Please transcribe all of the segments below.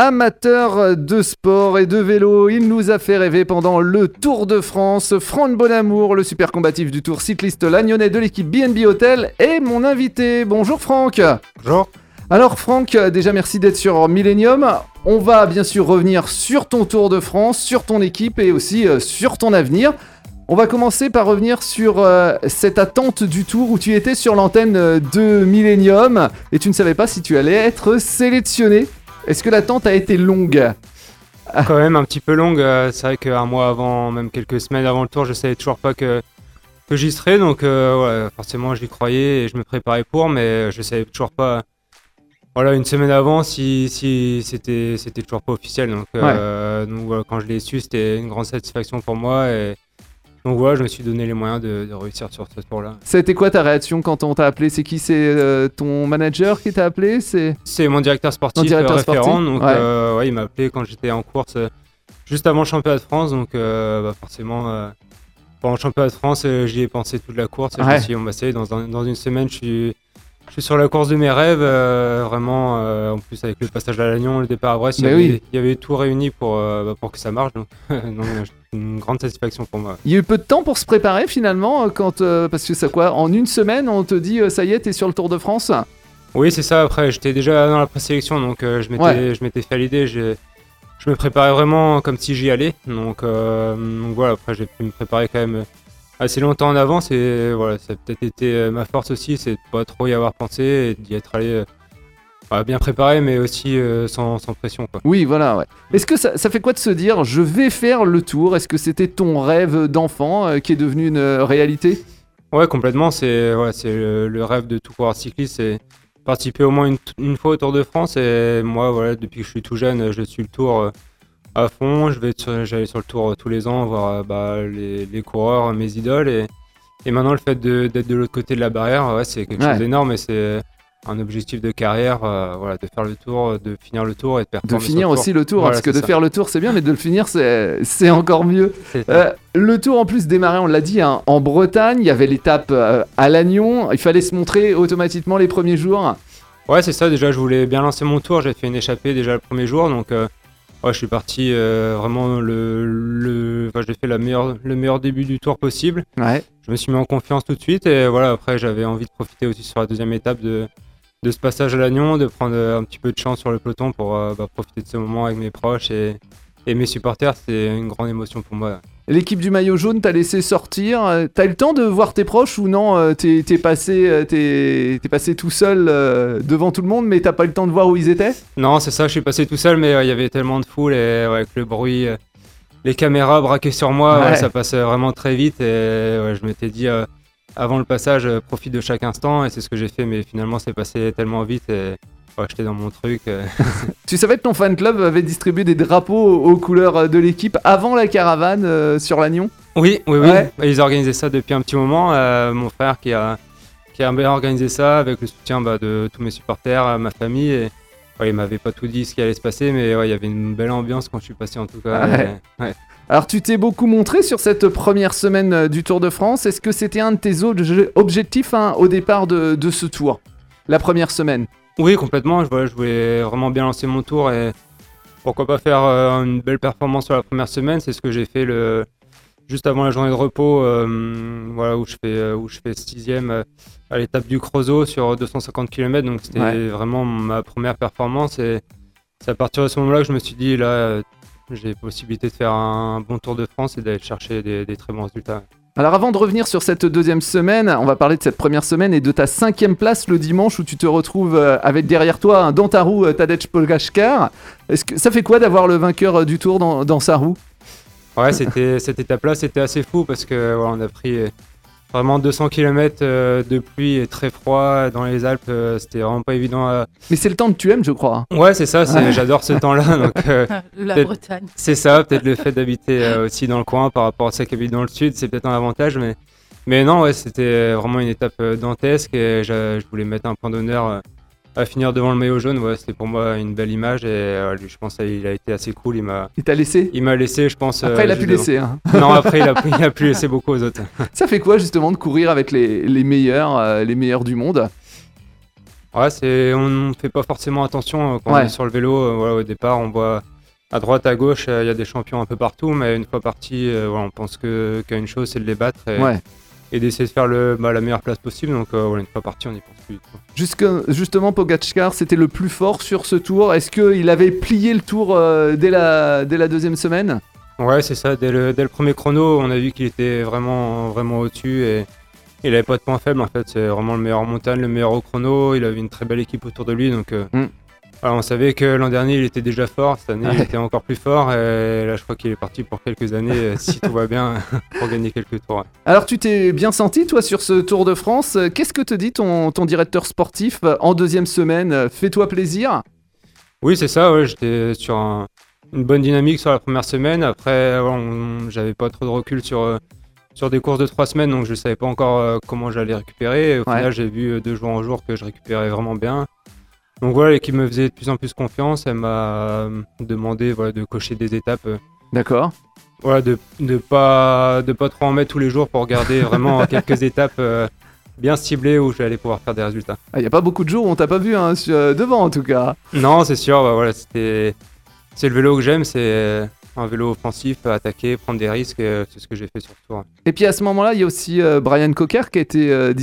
Amateur de sport et de vélo, il nous a fait rêver pendant le Tour de France. Franck Bonamour, le super combatif du Tour cycliste lagnonnais de l'équipe BNB Hotel, est mon invité. Bonjour Franck. Bonjour. Alors Franck, déjà merci d'être sur Millennium. On va bien sûr revenir sur ton Tour de France, sur ton équipe et aussi euh, sur ton avenir. On va commencer par revenir sur euh, cette attente du tour où tu étais sur l'antenne euh, de Millennium et tu ne savais pas si tu allais être sélectionné. Est-ce que l'attente a été longue Quand même un petit peu longue. euh, C'est vrai qu'un mois avant, même quelques semaines avant le tour, je savais toujours pas que, que j'y serais. Donc euh, ouais, forcément, j'y croyais et je me préparais pour, mais je savais toujours pas. Voilà, une semaine avant, si, si c'était c'était toujours pas officiel. Donc, euh, donc voilà, quand je l'ai su, c'était une grande satisfaction pour moi. Et, donc voilà, je me suis donné les moyens de, de réussir sur ce a été quoi ta réaction quand on t'a appelé? C'est qui? C'est euh, ton manager qui t'a appelé? C'est mon directeur sportif Mon directeur euh, référent. sportif, Donc, ouais. euh, ouais, il m'a appelé quand j'étais en course juste avant le championnat de France. Donc, euh, bah, forcément, pendant le championnat de France, j'y ai pensé toute la course. Et je me suis dit, bon, bah, dans, dans une semaine, je suis, suis sur la course de mes rêves. euh, vraiment, euh, en plus, avec le passage à Lannion, le départ à Brest, il y, avait, oui. il y avait tout réuni pour, euh, bah, pour que ça marche. Donc, donc, une grande satisfaction pour moi. Il y a eu peu de temps pour se préparer finalement quand parce que ça quoi En une semaine, on te dit ça y est, t'es sur le Tour de France? Oui, c'est ça. Après, j'étais déjà dans la présélection, donc je m'étais, Ouais. je m'étais fait à l'idée. Je me préparais vraiment comme si j'y allais. Donc, donc voilà. Après, j'ai pu me préparer quand même assez longtemps en avance et voilà, ça a peut-être été euh, ma force aussi, c'est de pas trop y avoir pensé et d'y être allé euh, bah, bien préparé, mais aussi euh, sans, sans pression. Quoi. Oui, voilà. Ouais. Est-ce que ça, ça fait quoi de se dire je vais faire le Tour? Est-ce que c'était ton rêve d'enfant euh, qui est devenu une réalité? Ouais, complètement. C'est c'est le, le rêve de tout coureur cycliste, c'est participer au moins une, une fois au Tour de France. Et moi, voilà, depuis que je suis tout jeune, je suis le Tour euh, à fond. Je vais j'allais sur le Tour euh, tous les ans voir euh, bah, les, les coureurs, mes idoles. Et, et maintenant, le fait de- d'être de, l'autre côté de la barrière, ouais, c'est quelque Ouais. chose d'énorme. Et c'est un objectif de carrière, euh, voilà, de faire le Tour, de finir le Tour et de De performer. sur finir tour. aussi le Tour, Voilà, parce que de ça. faire le Tour c'est bien, mais de le finir c'est c'est encore mieux. Euh, le Tour en plus démarrait, on l'a dit, hein, en Bretagne. Il y avait l'étape euh, à Lannion. Il fallait se montrer automatiquement les premiers jours. Ouais, c'est ça. Déjà, je voulais bien lancer mon tour. J'ai fait une échappée déjà le premier jour. Donc, euh, ouais, je suis parti euh, vraiment le. le... Enfin, j'ai fait la meilleure, le meilleur début du tour possible. Ouais. Je me suis mis en confiance tout de suite. Et voilà, après, j'avais envie de profiter aussi sur la deuxième étape de, de ce passage à l'Agnon, de prendre un petit peu de chance sur le peloton pour euh, bah, profiter de ce moment avec mes proches et, et mes supporters. C'était une grande émotion pour moi. L'équipe du maillot jaune t'a laissé sortir. Euh, T'as eu le temps de voir tes proches ou non euh, T'es passé, euh, passé tout seul euh, devant tout le monde, mais t'as pas eu le temps de voir où ils étaient? Non, c'est ça, je suis passé tout seul, mais euh, il y avait tellement de foule et avec le bruit, les caméras braquées sur moi, Ouais. ouais, ça passait vraiment très vite et ouais, je m'étais dit avant le passage, profite de chaque instant et c'est ce que j'ai fait, mais finalement c'est passé tellement vite et j'étais dans mon truc. euh. Tu savais que ton fan club avait distribué des drapeaux aux couleurs euh, de l'équipe avant la caravane euh, sur l'Agnon Oui, oui, oui, Ouais. ils organisaient ça depuis un petit moment. euh, mon frère qui a, qui a bien organisé ça avec le soutien bah, de tous mes supporters, ma famille. Et, ouais, il m'avait pas tout dit ce qui allait se passer, mais ouais, il y avait une belle ambiance quand je suis passé en tout cas. Ah et-. Alors tu t'es beaucoup montré sur cette première semaine du Tour de France. Est-ce que c'était un de tes obje- objectifs hein, au départ de, de ce tour La première semaine? Oui, complètement. Je, voilà, je voulais vraiment bien lancer mon tour et pourquoi pas faire euh, une belle performance sur la première semaine. C'est ce que j'ai fait le, juste avant la journée de repos, euh, voilà, où je fais, euh, où je fais sixième à l'étape du Creusot sur 250 km. Donc c'était Ouais. vraiment ma première performance et c'est à partir de ce moment-là que je me suis dit là, j'ai possibilité de faire un bon Tour de France et d'aller chercher des, des très bons résultats. Alors avant de revenir sur cette deuxième semaine, on va parler de cette première semaine et de ta cinquième place le dimanche où tu te retrouves euh, avec derrière toi un dans ta roue euh, Tadej Pogacar. Est-ce que ça fait quoi d'avoir le vainqueur euh, du Tour dans, sa roue? Ouais, c'était cette étape-là, c'était assez fou parce que on a pris vraiment 200 km de pluie et très froid dans les Alpes. euh, C'était vraiment pas évident. À... Mais c'est le temps que tu aimes, je crois. Ouais, c'est ça. Ouais. J'adore ce temps-là. Donc euh, La Bretagne. c'est ça. Peut-être le fait d'habiter euh, aussi dans le coin par rapport à ceux qui habitent dans le sud, c'est peut-être un avantage. Mais mais non, ouais, c'était vraiment une étape euh, dantesque et je, je voulais mettre un point d'honneur. Euh, à finir devant le maillot jaune, ouais, c'était pour moi une belle image et euh, lui, je pense qu'il a été assez cool. Il m'a, Il t'a laissé? Il m'a laissé, je pense. Après, euh, il a pu juste devant. laisser. hein. Non, après, il a, il a pu laisser beaucoup aux autres. Ça fait quoi justement de courir avec les, les meilleurs, euh, les meilleurs du monde? Ouais, c'est, on ne fait pas forcément attention euh, quand on est sur le vélo. Euh, au départ, on voit à droite, à gauche, il y a des champions un peu partout, mais une fois parti, on pense que, qu'à une chose, c'est de les battre. Et, d'essayer de faire le, bah, la meilleure place possible. Donc, une fois parti, on n'y pense plus. Jusque, justement, Pogacar, c'était le plus fort sur ce tour. Est-ce qu'il avait plié le tour dès, la, dès la deuxième semaine? Ouais, c'est ça. Dès le, dès le, premier chrono, on a vu qu'il était vraiment, vraiment au-dessus. Et il avait pas de point faible en fait, c'est vraiment le meilleur en montagne, le meilleur au chrono, il avait une très belle équipe autour de lui donc euh, mm. On savait que l'an dernier il était déjà fort, cette année il était encore plus fort et là je crois qu'il est parti pour quelques années euh, si tout va bien pour gagner quelques tours. Alors tu t'es bien senti toi sur ce Tour de France, qu'est-ce que te dit ton, ton directeur sportif en deuxième semaine? Fais-toi plaisir Oui c'est ça, ouais, j'étais sur une bonne dynamique sur la première semaine, après j'avais pas trop de recul sur euh, sur des courses de trois semaines, donc je ne savais pas encore euh, comment j'allais récupérer. au final, j'ai vu euh, de jour en jour que je récupérais vraiment bien. Donc voilà, l'équipe me faisait de plus en plus confiance. Elle m'a euh, demandé voilà, de cocher des étapes. D'accord. Voilà, de ne pas, de pas trop en mettre tous les jours pour garder vraiment quelques étapes bien ciblées où j'allais pouvoir faire des résultats. Il ah, n'y a pas beaucoup de jours où on t'a pas vu hein, devant en tout cas. Non, c'est sûr. Bah, voilà, c'était, c'est le vélo que j'aime. C'est un vélo offensif, attaquer, prendre des risques, euh, c'est ce que j'ai fait sur le tour. Et puis à ce moment-là, il y a aussi euh, Brian Cocker qui a été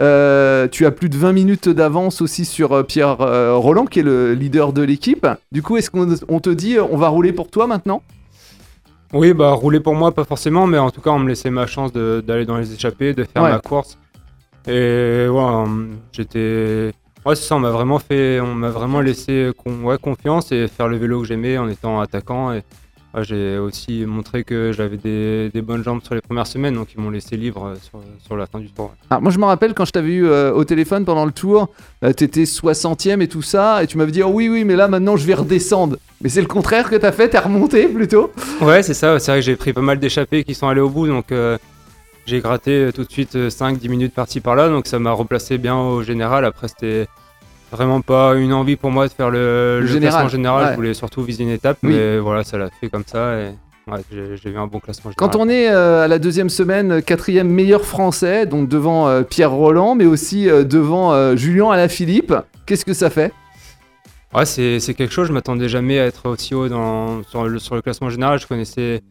euh, tu as plus de 20 minutes d'avance aussi sur Pierre Roland, qui est le leader de l'équipe. Du coup, est-ce qu'on te dit on va rouler pour toi maintenant? Oui, bah rouler pour moi, pas forcément, mais en tout cas, on me laissait ma chance d'aller dans les échappées, de faire ma course. Et ouais, j'étais Ouais, c'est ça, on m'a vraiment fait, on m'a vraiment laissé confiance et faire le vélo que j'aimais en étant attaquant. Et j'ai aussi montré que j'avais des, bonnes jambes sur les premières semaines, donc ils m'ont laissé libre euh, sur, la fin du tour. Ah, moi, je me rappelle quand je t'avais eu euh, au téléphone pendant le tour, euh, t'étais 60e et tout ça, et tu m'avais dit oh, oui, oui, mais là maintenant je vais redescendre. Mais c'est le contraire que t'as fait, t'es remonté plutôt Ouais, c'est ça, c'est vrai que j'ai pris pas mal d'échappées qui sont allées au bout, donc j'ai gratté tout de suite 5-10 minutes par-ci par-là, donc ça m'a replacé bien au général. Après, c'était vraiment pas une envie pour moi de faire le, le, général. général. Je voulais surtout viser une étape, mais voilà, ça l'a fait comme ça. Et... j'ai eu un bon classement. Général. Quand on est euh, à la deuxième semaine, quatrième meilleur français, donc devant euh, Pierre Roland, mais aussi euh, devant Julien Alaphilippe, qu'est-ce que ça fait? Ouais, c'est quelque chose. Je m'attendais jamais à être aussi haut dans, sur, le, sur le classement général. Je connaissais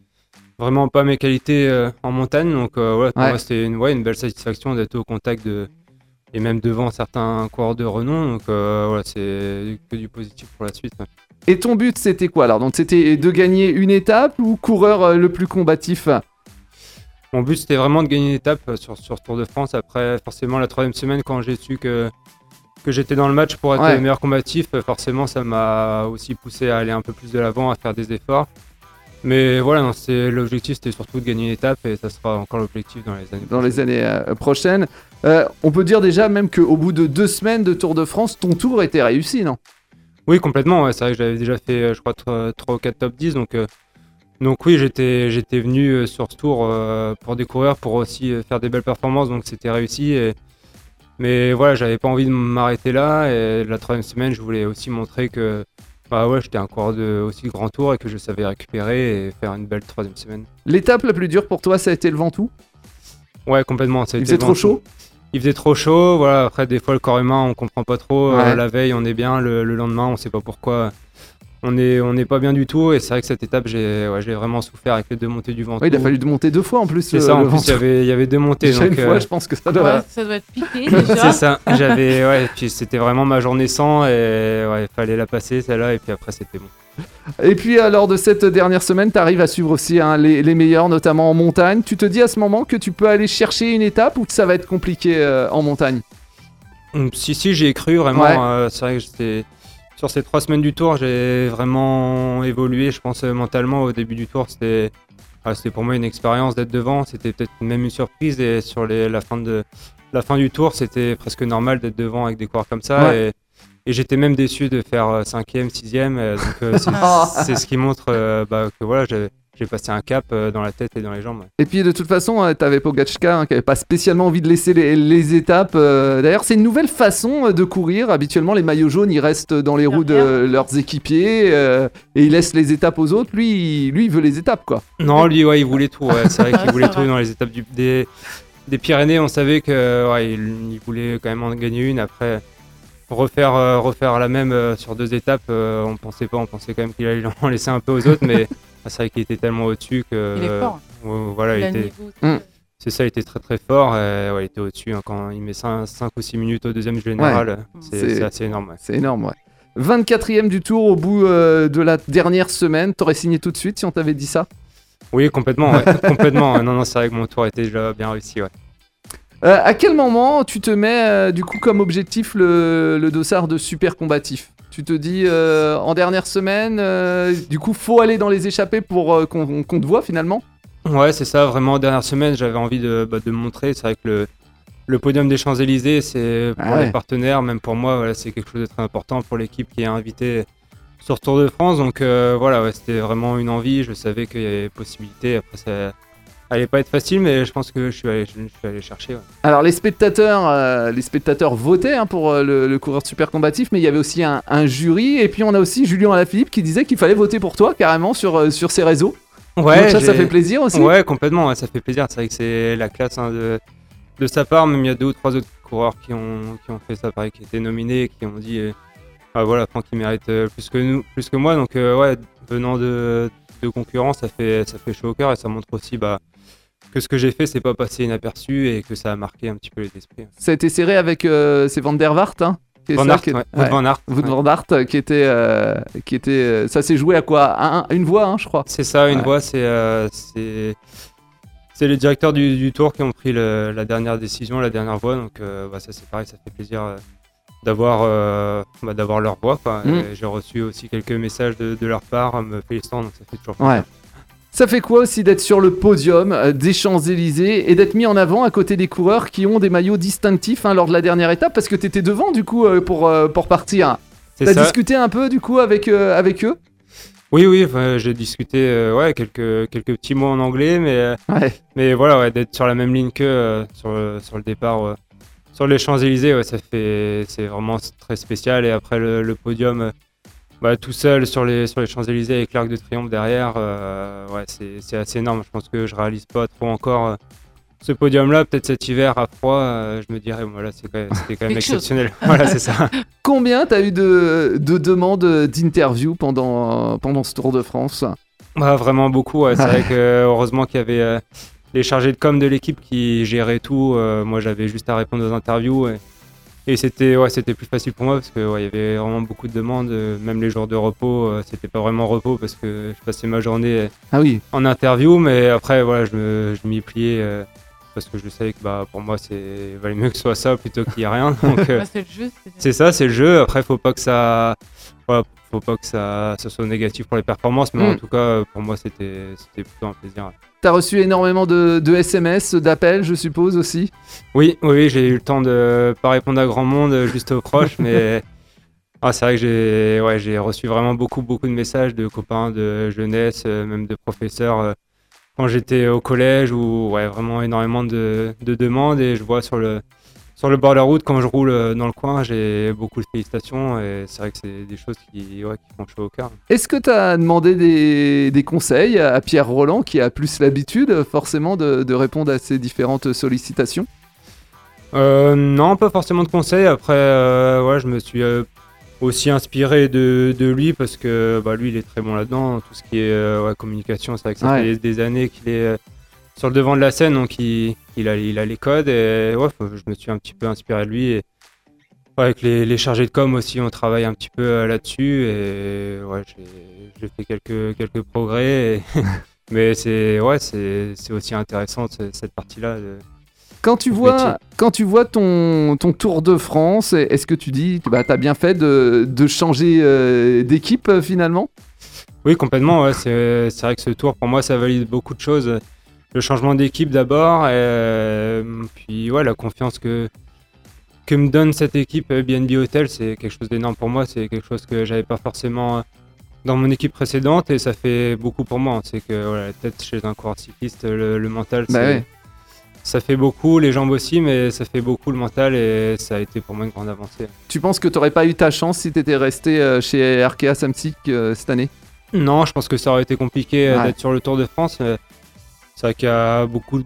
vraiment pas mes qualités en montagne, donc ouais, pour moi c'était une, une belle satisfaction d'être au contact de, et même devant certains coureurs de renom. Donc euh, voilà, c'est que du positif pour la suite. Et ton but, c'était quoi alors? Donc c'était de gagner une étape ou coureur euh, le plus combatif? Mon but, c'était vraiment de gagner une étape euh, sur, sur Tour de France. Après, forcément, la troisième semaine, quand j'ai su que, que j'étais dans le match pour être le meilleur combatif, forcément, ça m'a aussi poussé à aller un peu plus de l'avant, à faire des efforts. Mais voilà, l'objectif c'était surtout de gagner une étape et ça sera encore l'objectif dans les années Dans les années euh, prochaines. Euh, on peut dire déjà même qu'au bout de deux semaines de Tour de France, ton tour était réussi, non? Oui, complètement. c'est vrai que j'avais déjà fait, euh, je crois, 3, ou 4 top 10. Donc, donc oui, j'étais, j'étais venu sur ce tour pour découvrir, pour aussi faire des belles performances. Donc c'était réussi. Et... Mais voilà, j'avais pas envie de m'arrêter là. Et la troisième semaine, je voulais aussi montrer que bah ouais, j'étais un coureur de aussi grand tour et que je savais récupérer et faire une belle troisième semaine. L'étape la plus dure pour toi, ça a été le Ventoux? Ouais, complètement. Ça Il faisait trop chaud? Il faisait trop chaud, voilà. Après, des fois, le corps humain, on comprend pas trop. Euh, la veille, on est bien. Le, le, lendemain, on sait pas pourquoi on n'est on est pas bien du tout. Et c'est vrai que cette étape, j'ai ouais, vraiment souffert avec les deux montées du vent. il a fallu monter deux fois en plus. C'est ça, en plus, il y, avait, il y avait deux montées. Donc, une fois, euh, je pense que ça doit, ça doit être piqué déjà. c'est ça, j'avais, ouais, puis c'était vraiment ma journée sans et il fallait la passer celle-là et puis après c'était bon. Et puis, euh, lors de cette dernière semaine, tu arrives à suivre aussi hein, les, les, meilleurs, notamment en montagne. Tu te dis à ce moment que tu peux aller chercher une étape ou que ça va être compliqué euh, en montagne? Hum, Si, si, j'y ai cru vraiment. c'est vrai que j'étais sur ces trois semaines du tour, j'ai vraiment évolué, je pense, mentalement au début du tour. C'était pour moi une expérience d'être devant, c'était peut-être même une surprise. Et sur la, fin de, la fin du tour, c'était presque normal d'être devant avec des coureurs comme ça. Et, j'étais même déçu de faire 5e, 6e. Donc euh, c'est ce qui montre euh, bah, que voilà, j'ai passé un cap euh, dans la tête et dans les jambes. Et puis de toute façon, euh, tu avais Pogachka hein, qui n'avait pas spécialement envie de laisser les, étapes. Euh, d'ailleurs, c'est une nouvelle façon de courir. Habituellement, les maillots jaunes, ils restent dans les roues de leurs équipiers et ils laissent les étapes aux autres. Lui, il, lui, il veut les étapes, quoi. Non, lui, ouais, il voulait tout. C'est vrai qu'il voulait tout dans les étapes des, Pyrénées. On savait qu'il il voulait quand même en gagner une. Après, refaire, refaire la même sur deux étapes, on pensait pas, on pensait quand même qu'il allait en laisser un peu aux autres, mais c'est vrai qu'il était tellement au-dessus que. Il est fort. voilà, il, était. C'est ça, il était très très fort. Et, ouais, il était au-dessus. Hein, quand il met 5, ou 6 minutes au deuxième général, c'est assez énorme. C'est énorme, ouais. 24e du tour au bout euh, de la dernière semaine. T'aurais signé tout de suite si on t'avait dit ça? Oui, complètement. complètement. Non, non, c'est vrai que mon tour était déjà bien réussi. Ouais. Euh, à quel moment tu te mets euh, du coup comme objectif le, le, dossard de super combatif? Tu te dis en dernière semaine, du coup, faut aller dans les échappées pour qu'on te voit finalement Ouais, c'est ça. Vraiment, dernière semaine, j'avais envie de, bah, de montrer. C'est vrai que le, le podium des Champs-Élysées, c'est pour ah les partenaires, même pour moi, c'est quelque chose de très important pour l'équipe qui est invitée sur Tour de France. Donc euh, voilà, c'était vraiment une envie. Je savais qu'il y avait possibilité. Après, ça allait pas être facile, mais je pense que je suis allé, je, suis allé chercher. Alors les spectateurs, euh, les spectateurs votaient hein, pour euh, le, coureur super combatif, mais il y avait aussi un, jury. Et puis on a aussi Julien Alaphilippe qui disait qu'il fallait voter pour toi carrément sur, sur ses réseaux. Ouais, ça, ça fait plaisir aussi. Ouais, complètement. ça fait plaisir. C'est vrai que c'est la classe hein, de de sa part, même il y a deux ou trois autres coureurs qui ont, qui ont fait ça, pareil, qui étaient nominés, qui ont dit euh, ah, voilà, Franck il mérite euh, plus que nous, plus que moi. Donc euh, ouais, venant de, de concurrents, ça fait, ça fait chaud au cœur et ça montre aussi bah, que ce que j'ai fait, c'est pas passé inaperçu et que ça a marqué un petit peu les esprits. Ça a été serré avec euh, c'est Van der Waart, hein Van Aert, ouais. Van Aert, Van Aert, qui était, qui était, ça s'est joué à quoi? Une voix, hein, je crois. C'est ça, une voix, c'est, c'est c'est les directeurs du, tour qui ont pris la dernière décision, la dernière voix. Donc euh, bah, ça c'est pareil, ça fait plaisir euh, d'avoir euh, bah, d'avoir leur voix. Mm. J'ai reçu aussi quelques messages de, leur part me félicitant, donc ça fait toujours plaisir. Ça fait quoi aussi d'être sur le podium des Champs-Élysées et d'être mis en avant à côté des coureurs qui ont des maillots distinctifs hein, lors de la dernière étape? Parce que tu étais devant du coup pour, pour partir. T'as discuté un peu du coup avec, avec eux? Oui, oui, j'ai discuté euh, ouais, quelques, quelques petits mots en anglais, mais, euh, mais voilà, ouais, d'être sur la même ligne que euh, sur, sur, le départ. sur les Champs-Élysées, ouais, ça fait, c'est vraiment très spécial. Et après le, podium, bah, tout seul sur les, sur les Champs-Élysées avec l'Arc de Triomphe derrière, ouais, c'est assez énorme. Je pense que je réalise pas trop encore ce podium-là, peut-être cet hiver à froid, euh, je me dirais, voilà, c'était quand même exceptionnel. voilà, c'est ça. Combien tu as eu de, de demandes d'interview pendant, pendant ce Tour de France? Bah, Vraiment beaucoup. C'est vrai que heureusement qu'il y avait euh, les chargés de com de l'équipe qui géraient tout. Euh, moi, j'avais juste à répondre aux interviews. Et, c'était ouais, plus facile pour moi parce qu'il ouais, y avait vraiment beaucoup de demandes. même les jours de repos, c'était pas vraiment repos parce que je passais ma journée ah oui. en interview. Mais après, voilà, je m'y pliais parce que je savais que bah, pour moi, c'est valait mieux que ce soit ça plutôt qu'il n'y ait rien. Euh, c'est le jeu. C'est ça, c'est le jeu. Après, faut pas que ça, faut pas que ça, ça, soit négatif pour les performances, mais en mm. tout cas, pour moi, c'était plutôt un plaisir. Tu as reçu énormément de, de SMS, d'appels, je suppose aussi? Oui, oui, j'ai eu le temps de pas répondre à grand monde, juste aux proches, mais ah, c'est vrai que j'ai ouais, reçu vraiment beaucoup, beaucoup de messages de copains de jeunesse, euh, même de professeurs euh, quand j'étais au collège où ouais, vraiment énormément de, demandes et je vois sur le, sur le bord de la route quand je roule euh, dans le coin, j'ai beaucoup de félicitations et c'est vrai que c'est des choses qui, ouais, qui font chaud au cœur. Est-ce que tu as demandé des, des, conseils à Pierre Roland qui a plus l'habitude forcément de, de, répondre à ces différentes sollicitations? Euh, Non, pas forcément de conseils. Après, euh, ouais, je me suis aussi inspiré de, de, lui parce que bah, lui il est très bon là-dedans tout ce qui est euh, communication c'est vrai que ça fait des années qu'il est euh, sur le devant de la scène donc il, il, a, il a les codes et ouais, je me suis un petit peu inspiré de lui et avec les, les, chargés de com aussi on travaille un petit peu euh, là-dessus et ouais j'ai fait quelques, quelques progrès mais c'est ouais c'est aussi intéressant cette partie là de, quand tu vois, quand tu vois ton, ton Tour de France, est-ce que tu dis, bah, tu as bien fait de, de changer euh, d'équipe euh, finalement? Oui, complètement. C'est vrai que ce Tour, pour moi, ça valide beaucoup de choses. Le changement d'équipe d'abord, euh, puis ouais, la confiance que, que me donne cette équipe BNB Hotel, c'est quelque chose d'énorme pour moi. C'est quelque chose que j'avais pas forcément dans mon équipe précédente et ça fait beaucoup pour moi. C'est que voilà, la tête chez un coureur cycliste, le, mental, bah ça fait beaucoup, les jambes aussi, mais ça fait beaucoup le mental et ça a été pour moi une grande avancée. Tu penses que tu n'aurais pas eu ta chance si tu étais resté euh, chez Arkea Samsic euh, cette année? Non, je pense que ça aurait été compliqué euh, d'être sur le Tour de France. C'est vrai qu'il y a beaucoup,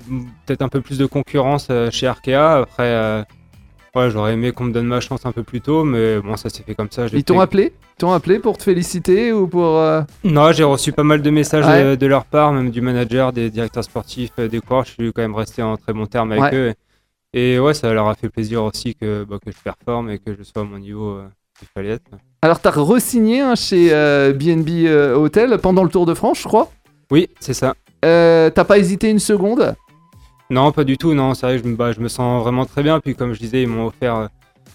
peut-être un peu plus de concurrence chez Arkea. Après, Ouais, j'aurais aimé qu'on me donne ma chance un peu plus tôt, mais bon, ça s'est fait comme ça. Ils t'ont appelé? Ils t'ont appelé pour te féliciter ou pour. Euh, non, j'ai reçu pas mal de messages de, leur part, même du manager, des directeurs sportifs, euh, des coureurs. Je suis quand même resté en très bon terme avec eux. Et ouais, ça leur a fait plaisir aussi que, bah, que je performe et que je sois à mon niveau euh, qu'il fallait être. Alors, t'as re-signé hein, chez BNB Hotel pendant le Tour de France, je crois? Oui, c'est ça. T'as pas hésité une seconde non, pas du tout. Non, c'est vrai que je me, bah, je me sens vraiment très bien. Puis comme je disais, ils m'ont offert euh,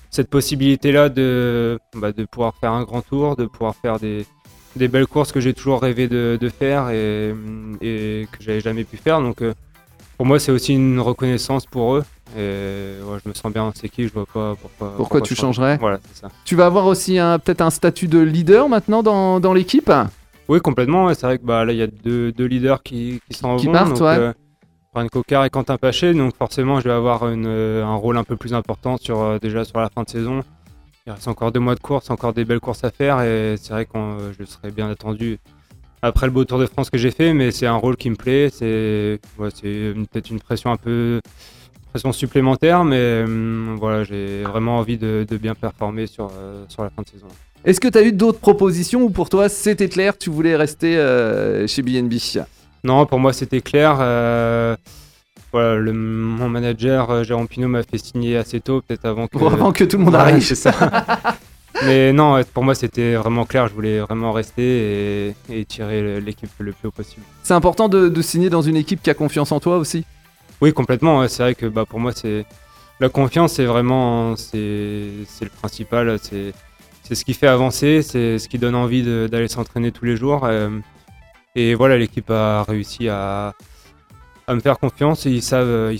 cette possibilité-là de, bah, de pouvoir faire un grand tour, de pouvoir faire des, des belles courses que j'ai toujours rêvé de, de faire et, et, que j'avais jamais pu faire. Donc euh, pour moi, c'est aussi une reconnaissance pour eux. Et je me sens bien c'est qui, je vois pas pourquoi. Pourquoi, tu changerais Voilà, c'est ça. Tu vas avoir aussi peut-être un statut de leader maintenant dans, dans l'équipe Oui, complètement. C'est vrai que bah, là, il y a deux, deux leaders qui, qui sont qui partent, ouais. Euh, Brian Cocard et Quentin Paché, donc forcément je vais avoir euh, un rôle un peu plus important sur, euh, déjà sur la fin de saison. Il reste encore deux mois de course, encore des belles courses à faire et c'est vrai que euh, je serai bien attendu après le beau Tour de France que j'ai fait, mais c'est un rôle qui me plaît, c'est peut-être une pression un peu pression supplémentaire, mais hum, voilà, j'ai vraiment envie de, bien performer sur, sur la fin de saison. Est-ce que tu as eu d'autres propositions ou pour toi c'était clair, tu voulais rester chez BNB non, pour moi c'était clair. Euh, voilà, le, mon manager euh, Jérôme Pinot m'a fait signer assez tôt, peut-être avant que. avant que tout le monde arrive. C'est ça. Mais non, pour moi c'était vraiment clair. Je voulais vraiment rester et, tirer l'équipe le plus haut possible. C'est important de, signer dans une équipe qui a confiance en toi aussi? Oui, complètement. C'est vrai que bah, pour moi c'est la confiance, c'est vraiment c'est le principal. C'est c'est ce qui fait avancer, c'est ce qui donne envie d'aller s'entraîner tous les jours. Euh, et voilà, l'équipe a réussi à, me faire confiance ils savent, euh,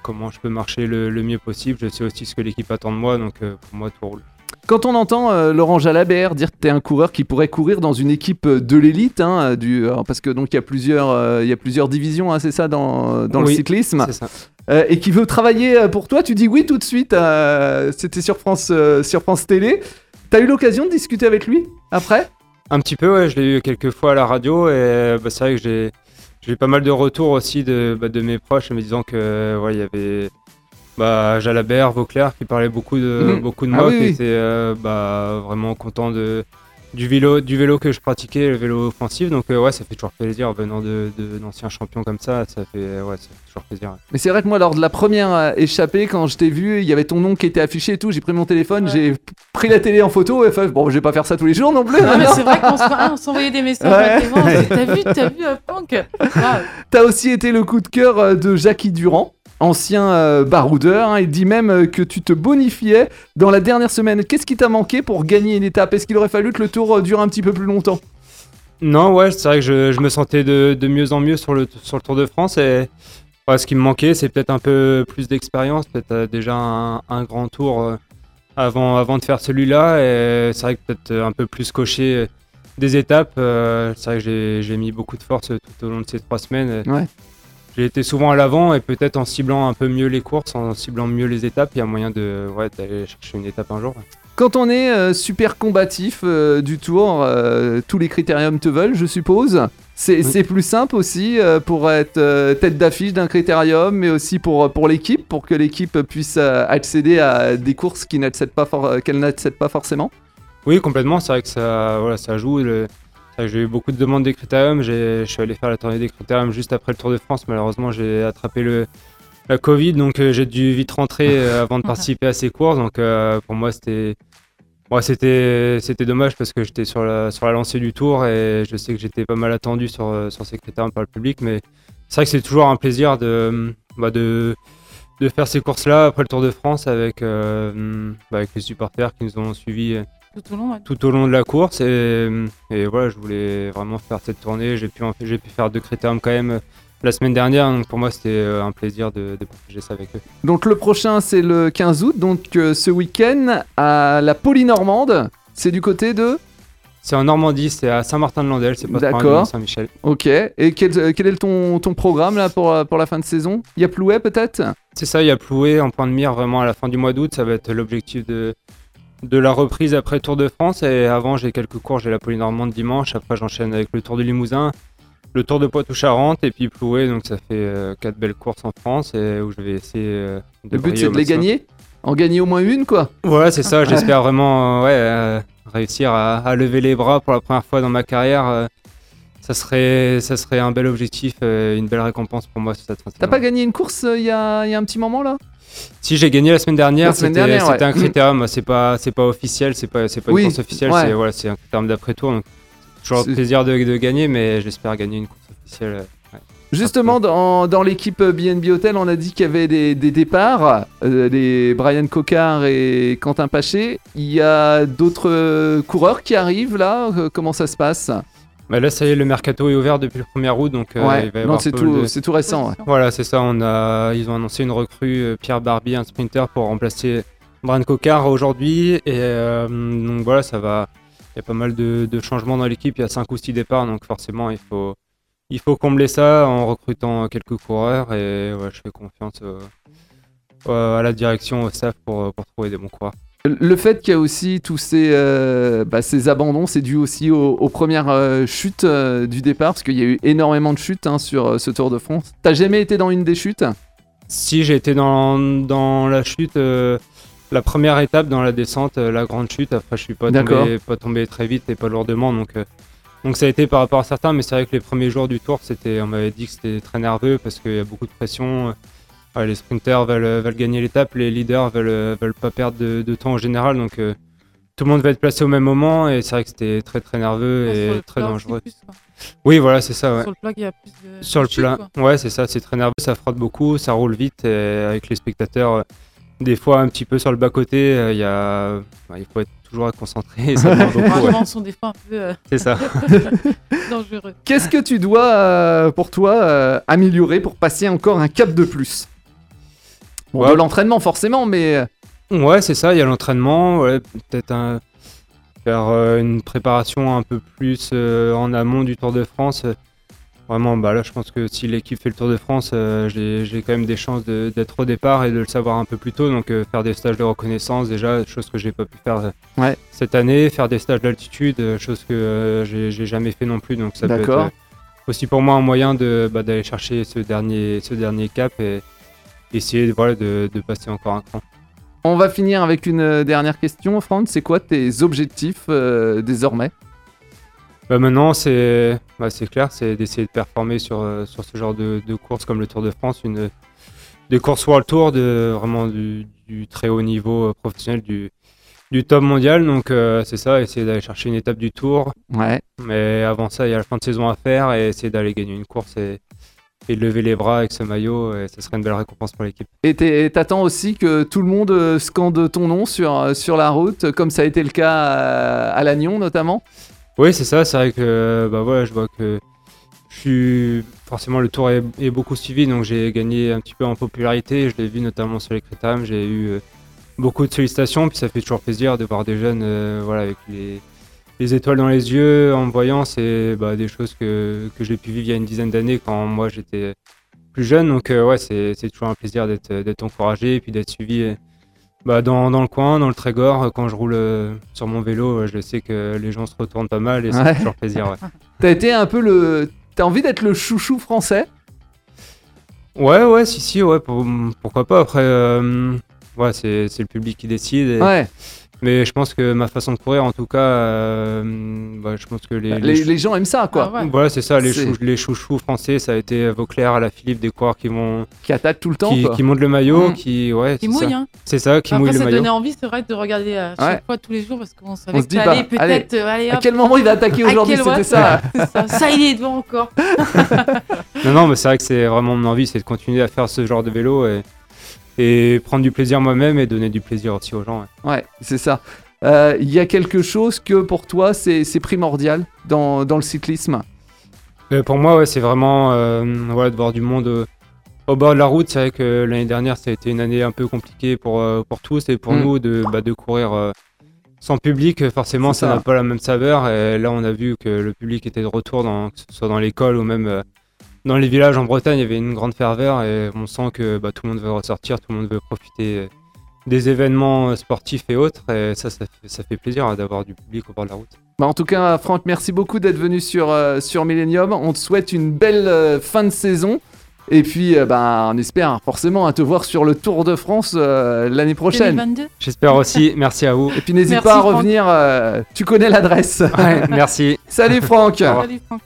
comment je peux marcher le, mieux possible. Je sais aussi ce que l'équipe attend de moi, donc euh, pour moi, tout roule. Quand on entend euh, Laurent Jalabert dire que tu es un coureur qui pourrait courir dans une équipe de l'élite, hein, du, parce que donc il y a plusieurs, il y a plusieurs divisions, hein, c'est ça dans, dans le cyclisme, ça. et qui veut travailler pour toi, tu dis oui tout de suite. C'était sur France, sur France Télé. T'as eu l'occasion de discuter avec lui après? Un petit peu, ouais, je l'ai eu quelques fois à la radio et bah, c'est vrai que j'ai eu pas mal de retours aussi de, bah, de mes proches me disant que il y avait bah, Jalabert, Vauclair qui parlait beaucoup de, mhm. beaucoup de ah moi, qui était euh, bah, vraiment content de, du vélo, du vélo que je pratiquais, le vélo offensif. Donc euh, ouais, ça fait toujours plaisir venant de, d'anciens champions comme ça. Ça fait, ouais, ça fait toujours plaisir. Mais c'est vrai que moi, lors de la première euh, échappée, quand je t'ai vu, il y avait ton nom qui était affiché et tout. J'ai pris mon téléphone, j'ai pris la télé en photo. Et bon, je vais pas faire ça tous les jours non plus. Non, mais c'est vrai qu'on s'envoyait des messages. T'as vu, t'as vu, Punk T'as aussi été le coup de cœur de Jackie Durand ancien euh, baroudeur. Hein, il dit même euh, que tu te bonifiais dans la dernière semaine. Qu'est-ce qui t'a manqué pour gagner une étape? Est-ce qu'il aurait fallu que le tour euh, dure un petit peu plus longtemps? Non, ouais, c'est vrai que je, me sentais de, mieux en mieux sur le, sur le Tour de France. Et ce qui me manquait, c'est peut-être un peu plus d'expérience, peut-être déjà un, grand tour avant, avant de faire celui-là. Et c'est vrai que peut-être un peu plus cocher des étapes. c'est vrai que j'ai mis beaucoup de force tout au long de ces trois semaines. Ouais j'ai été souvent à l'avant et peut-être en ciblant un peu mieux les courses, en ciblant mieux les étapes, il y a moyen de ouais, d'aller chercher une étape un jour. Quand on est euh, super combatif euh, du tour, euh, tous les critériums te veulent, je suppose. C'est plus simple aussi pour être tête d'affiche d'un critérium, mais aussi pour, pour l'équipe, pour que l'équipe puisse accéder à des courses qu'elle n'accède pas, pas forcément. Oui, complètement. C'est vrai que ça, voilà, ça joue. Le, j'ai eu beaucoup de demandes des critériums. Je suis allé faire la tournée des critériums juste après le Tour de France. Malheureusement, j'ai attrapé le, la Covid, donc euh, j'ai dû vite rentrer euh, avant de participer à ces courses. Donc euh, pour moi, c'était c'était c'était dommage parce que j'étais sur la, sur la lancée du Tour et je sais que j'étais pas mal attendu sur, sur ces critériums par le public. Mais c'est vrai que c'est toujours un plaisir de, bah, de, de faire ces courses-là après le Tour de France avec, bah, avec les supporters qui nous ont suivis tout au long, de la course. Et, voilà, je voulais vraiment faire cette tournée. J'ai pu, j'ai pu faire deux critériums quand même euh, la semaine dernière. Donc pour moi, c'était euh, un plaisir de, partager ça avec eux. Donc le prochain, c'est le 15 août. Donc euh, ce week-end à la Polynormande. C'est du côté de? C'est en Normandie, c'est à Saint-Martin-de-Landelle, c'est pas D'accord. Saint-Michel. Ok. Et quel, est ton, ton, programme là pour, pour la fin de saison? Il y a Plouet peut-être? C'est ça, il y a Plouet en point de mire vraiment à la fin du mois d'août. Ça va être l'objectif de, de la reprise après Tour de France. Et avant, j'ai quelques cours. J'ai la Polynormande dimanche. Après, j'enchaîne avec le Tour de Limousin, le Tour de Poitou-Charentes et puis Ploué. Donc, ça fait euh, quatre belles courses en France et où je vais essayer euh, de Le but, c'est de les gagner? En gagner au moins une, quoi? Voilà, c'est ça. J'espère vraiment ouais, euh, réussir à, à lever les bras pour la première fois dans ma carrière. euh, ça serait, ça serait un bel objectif, euh, une belle récompense pour moi sur cette fin T'as pas gagné une course il y, a, il y a un petit moment là? Si j'ai gagné la semaine dernière, c'était ouais. un critérium. C'est pas, c'est pas officiel, c'est pas, c'est pas Oui, une course officielle. ouais. C'est voilà, c'est un critérium d'après tour. Donc toujours un plaisir de, de gagner, mais j'espère gagner une course officielle. euh, ouais. Justement, dans, dans l'équipe BNB Hotel, on a dit qu'il y avait des, des départs, euh, les Brian Cocard et Quentin Paché. Il y a d'autres coureurs qui arrivent là Euh, Comment ça se passe? Bah là, ça y est, le mercato est ouvert depuis le 1er août, donc euh, Ouais, il va y non, c'est tout, de- c'est tout récent. ouais. Voilà, c'est ça. On a, ils ont annoncé une recrue, euh, Pierre Barbie, un sprinter pour remplacer Brian Cocard aujourd'hui. Et euh, donc voilà, ça va. Il y a pas mal de, de changements dans l'équipe. Il y a 5 ou 6 départs, donc forcément, il faut, il faut combler ça en recrutant quelques coureurs. Et ouais, je fais confiance euh, à la direction, au staff pour, pour trouver des bons coureurs. Le fait qu'il y a aussi tous ces, euh, bah, ces abandons, c'est dû aussi aux, aux premières euh, chutes euh, du départ, parce qu'il y a eu énormément de chutes hein, sur ce Tour de France. T'as jamais été dans une des chutes? Si j'ai été dans, dans la chute, la première étape dans la descente, la grande chute, après je suis pas tombé, pas tombé très vite et pas lourdement, donc, donc ça a été par rapport à certains, mais c'est vrai que les premiers jours du tour, c'était, on m'avait dit que c'était très nerveux parce qu'il y a beaucoup de pression. Ouais, les sprinters veulent, euh, veulent gagner l'étape, les leaders veulent, euh, veulent pas perdre de, de temps en général, donc euh, tout le monde va être placé au même moment et c'est vrai que c'était très très nerveux Sur et très dangereux. plus. Oui, voilà, c'est ça. Ouais. Sur le plat, il y a plus de. Sur le de chute, plat, quoi. ouais, c'est ça, c'est très nerveux, ça frotte beaucoup, ça roule vite et avec les spectateurs, des fois un petit peu sur le bas-côté, euh, il y a... bah, il faut être toujours concentré, et ça beaucoup, sont des fois un peu euh, c'est ça. dangereux. Qu'est-ce que tu dois, euh, pour toi, euh, améliorer pour passer encore un cap de plus? Bon, Ouais. de l'entraînement forcément, mais euh, Ouais, c'est ça, il y a l'entraînement, ouais, peut-être un- faire euh, une préparation un peu plus euh, en amont du Tour de France. Vraiment, bah là, je pense que si l'équipe fait le Tour de France, euh, j'ai quand même des chances de- d'être au départ et de le savoir un peu plus tôt. Donc, faire des stages de reconnaissance, déjà, chose que j'ai pas pu faire Ouais. cette année. Faire des stages d'altitude, chose que j'ai jamais fait non plus. Donc, ça peut être aussi pour moi un moyen bah, d'aller chercher ce dernier, ce dernier cap et essayer voilà, de, de passer encore un cran. on va finir avec une euh, dernière question. Franck, c'est quoi tes objectifs euh, désormais? Bah maintenant, c'est bah, clair, c'est d'essayer de performer sur, euh, sur ce genre de, de courses comme le Tour de France, une, des courses World Tour, de, vraiment du, du très haut niveau professionnel, du, du top mondial. Donc euh, c'est ça, essayer d'aller chercher une étape du Tour. Ouais. Mais avant ça, il y a la fin de saison à faire et essayer d'aller gagner une course et, et lever les bras avec ce maillot. Et ce serait une belle récompense pour l'équipe. Et t'attends aussi que tout le monde euh, scande ton nom sur, euh, sur la route, comme ça a été le cas à, à Lannion notamment? Oui, c'est ça. C'est vrai que bah voilà, je vois que je suis forcément le tour est, est beaucoup suivi, donc j'ai gagné un petit peu en popularité. Je l'ai vu notamment sur les critériums. J'ai eu euh, beaucoup de sollicitations, puis ça fait toujours plaisir de voir des jeunes, euh, voilà, avec les, les étoiles dans les yeux, en me voyant. C'est bah, des choses que, que j'ai pu vivre il y a une dizaine d'années quand moi j'étais plus jeune. Donc euh, ouais, c'est c'est toujours un plaisir d'être d'être encouragé et puis d'être suivi. euh, bah, dans, dans le coin, dans le Trégor, quand je roule euh, sur mon vélo, je sais que les gens se retournent pas mal et Ouais. fait toujours plaisir. Ouais, T'as été un peu le. T'as envie d'être le chouchou français? Ouais, ouais, si, si, ouais, pour- pourquoi pas. Après, euh, ouais, c'est c'est le public qui décide. et- Ouais. Mais je pense que ma façon de courir, en tout cas, euh, bah, je pense que les. Les, les les gens aiment ça, quoi. Ah ouais. Voilà, c'est ça, les, chou- les chouchous français, ça a été Vauclair, à la Philippe, des coureurs qui vont, Qui attaquent tout le temps, qui, quoi. qui montent le maillot, Mm. qui, ouais, Qui c'est ça. mouille, hein. C'est ça, qui Après, mouille le ça maillot. donnait envie, c'est vrai, de regarder à chaque Ouais. fois tous les jours parce qu'on savait On se que dit, ça bah, peut-être. euh, Allez, À quel moment il va attaquer aujourd'hui? C'était ça. ça. Ça, il est devant encore. Non, non, mais c'est vrai que c'est vraiment mon envie, c'est de continuer à faire ce genre de vélo et, et prendre du plaisir moi-même et donner du plaisir aussi aux gens. ouais. Ouais, c'est ça. Euh, Il y a quelque chose que pour toi c'est primordial dans, dans le cyclisme? Euh, pour moi, ouais, c'est vraiment euh, voilà, de voir du monde au bord de la route. C'est vrai que l'année dernière, ça a été une année un peu compliquée pour, pour tous et pour Mm. nous de, bah, de courir sans public. Forcément, ça n'a pas la même saveur. Et là, on a vu que le public était de retour, dans, que ce soit dans l'école ou même dans les villages en Bretagne. Il y avait une grande ferveur et on sent que bah, tout le monde veut ressortir, tout le monde veut profiter. des événements euh, sportifs et autres, et ça, ça fait, ça fait plaisir hein, d'avoir du public au bord de la route. Bah, en tout cas, Franck, merci beaucoup d'être venu sur, euh, sur Millennium. On te souhaite une belle euh, fin de saison Et puis, euh, ben, on espère forcément à te voir sur le Tour de France euh, l'année prochaine. 2022. J'espère aussi. Merci à vous. Et puis, n'hésite pas à Franck. revenir. euh, tu connais l'adresse. Ouais, merci. Salut Franck. revoir. Salut, Franck.